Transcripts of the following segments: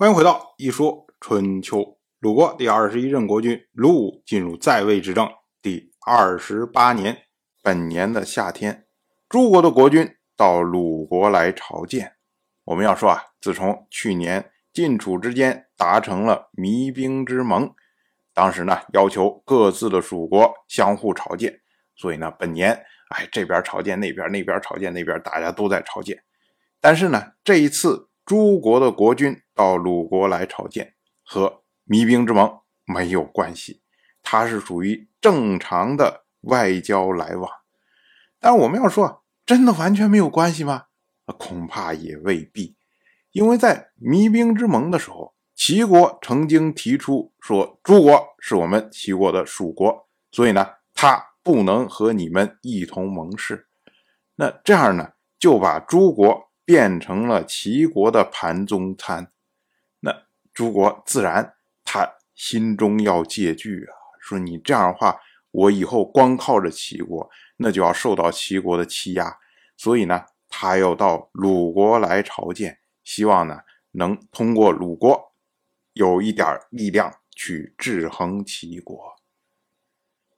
欢迎回到《一说春秋》。鲁国第二十一任国君鲁武进入在位执政第二十八年，本年的夏天，诸国的国君到鲁国来朝见。我们要说啊，自从去年晋楚之间达成了弭兵之盟，当时呢要求各自的属国相互朝见，所以呢本年哎这边朝见那边，那边朝见那边，大家都在朝见。但是呢这一次。诸国的国君到鲁国来朝见，和弭兵之盟没有关系，它是属于正常的外交来往。但我们要说，真的完全没有关系吗？恐怕也未必，因为在弭兵之盟的时候，齐国曾经提出说，诸国是我们齐国的属国，所以呢，他不能和你们一同盟誓。那这样呢，就把诸国。变成了齐国的盘中餐，诸国自然他心中要戒惧啊，说你这样的话，我以后光靠着齐国，那就要受到齐国的欺压，所以呢，他要到鲁国来朝见，希望呢能通过鲁国有一点力量去制衡齐国。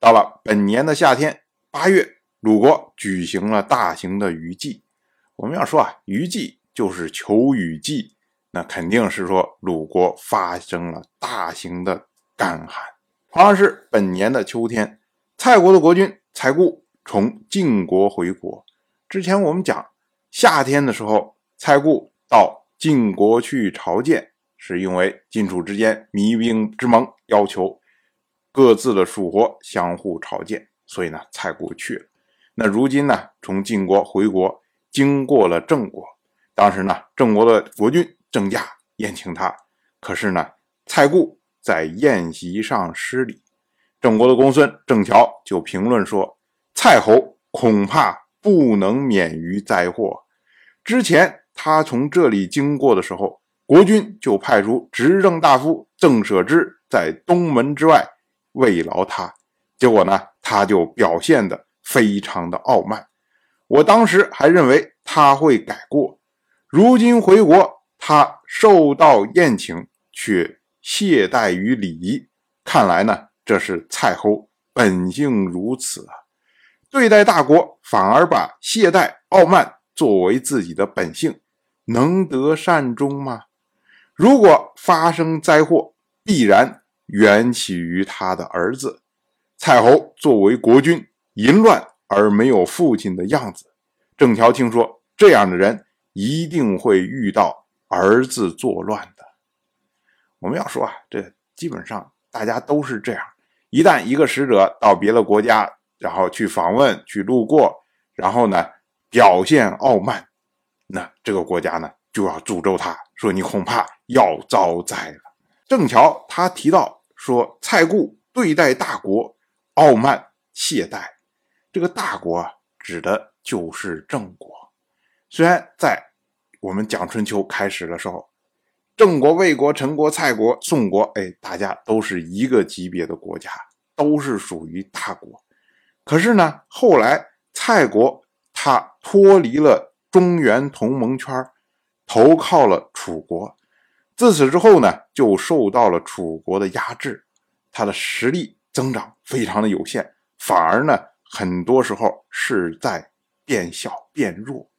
到了本年的夏天八月，鲁国举行了大型的雨季。我们要说啊，虞祭就是求雨季，那肯定是说鲁国发生了大型的干旱。同样是本年的秋天，蔡国的国君蔡固从晋国回国。之前我们讲夏天的时候，蔡固到晋国去朝见，是因为晋楚之间弭兵之盟，要求各自的属国相互朝见，所以呢，蔡固去了。那如今呢，从晋国回国。经过了郑国，当时呢，郑国的国君郑家宴请他，可是呢，蔡固在宴席上失礼，郑国的公孙郑乔就评论说：“蔡侯恐怕不能免于灾祸。”之前他从这里经过的时候，国君就派出执政大夫郑舍之在东门之外慰劳他，结果呢，他就表现的非常的傲慢。我当时还认为他会改过，如今回国，他受到宴请却懈怠于礼仪。看来呢，这是蔡侯本性如此啊！对待大国反而把懈怠、傲慢作为自己的本性，能得善终吗？如果发生灾祸，必然缘起于他的儿子。蔡侯作为国君，淫乱。而没有父亲的样子，郑乔听说这样的人一定会遇到儿子作乱的。我们要说啊，这基本上大家都是这样。一旦一个使者到别的国家，然后去访问、去路过，然后呢表现傲慢，那这个国家呢就要诅咒他，说你恐怕要遭灾了。正巧他提到说，蔡固对待大国傲慢懈怠。这个大国啊，指的就是郑国。虽然在我们讲春秋开始的时候，郑国、魏国、陈国、蔡国、宋国，哎，大家都是一个级别的国家，都是属于大国。可是呢，后来蔡国他脱离了中原同盟圈，投靠了楚国。自此之后呢，就受到了楚国的压制，他的实力增长非常的有限，反而呢。很多时候是在变小变弱。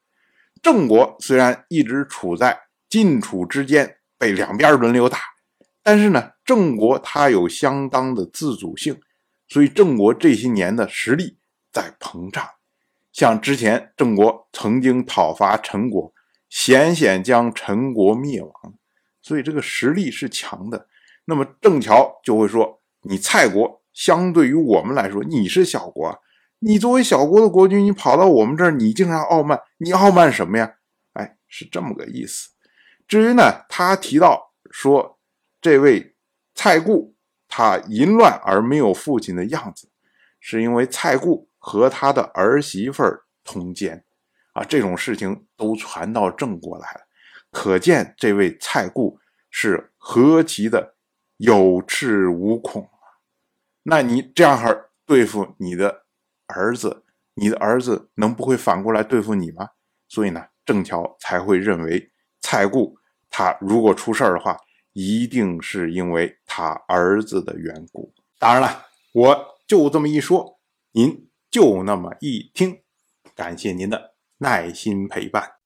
郑国虽然一直处在晋楚之间，被两边轮流打，但是呢，郑国它有相当的自主性，所以郑国这些年的实力在膨胀。像之前郑国曾经讨伐陈国，险险将陈国灭亡，所以这个实力是强的。那么郑乔就会说：“你蔡国相对于我们来说，你是小国。”你作为小国的国君，你跑到我们这儿，你竟然傲慢，你傲慢什么呀？哎，是这么个意思。至于呢，他提到说，这位蔡固他淫乱而没有父亲的样子，是因为蔡固和他的儿媳妇儿通奸啊，这种事情都传到郑国来了，可见这位蔡固是何其的有恃无恐啊！那你这样儿对付你的？儿子，你的儿子能不会反过来对付你吗？所以呢，郑桥才会认为蔡固他如果出事儿的话，一定是因为他儿子的缘故。当然了，我就这么一说，您就那么一听。感谢您的耐心陪伴。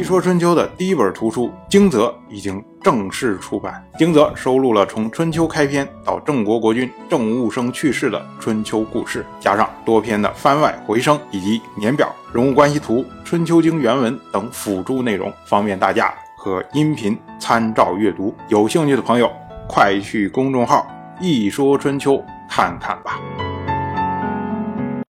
一说春秋的第一本图书《惊泽》已经正式出版，《惊泽》收录了从春秋开篇到郑国国君郑务生去世的春秋故事，加上多篇的番外回声以及年表、人物关系图、春秋经原文等辅助内容，方便大家和音频参照阅读。有兴趣的朋友，快去公众号“一说春秋”看看吧。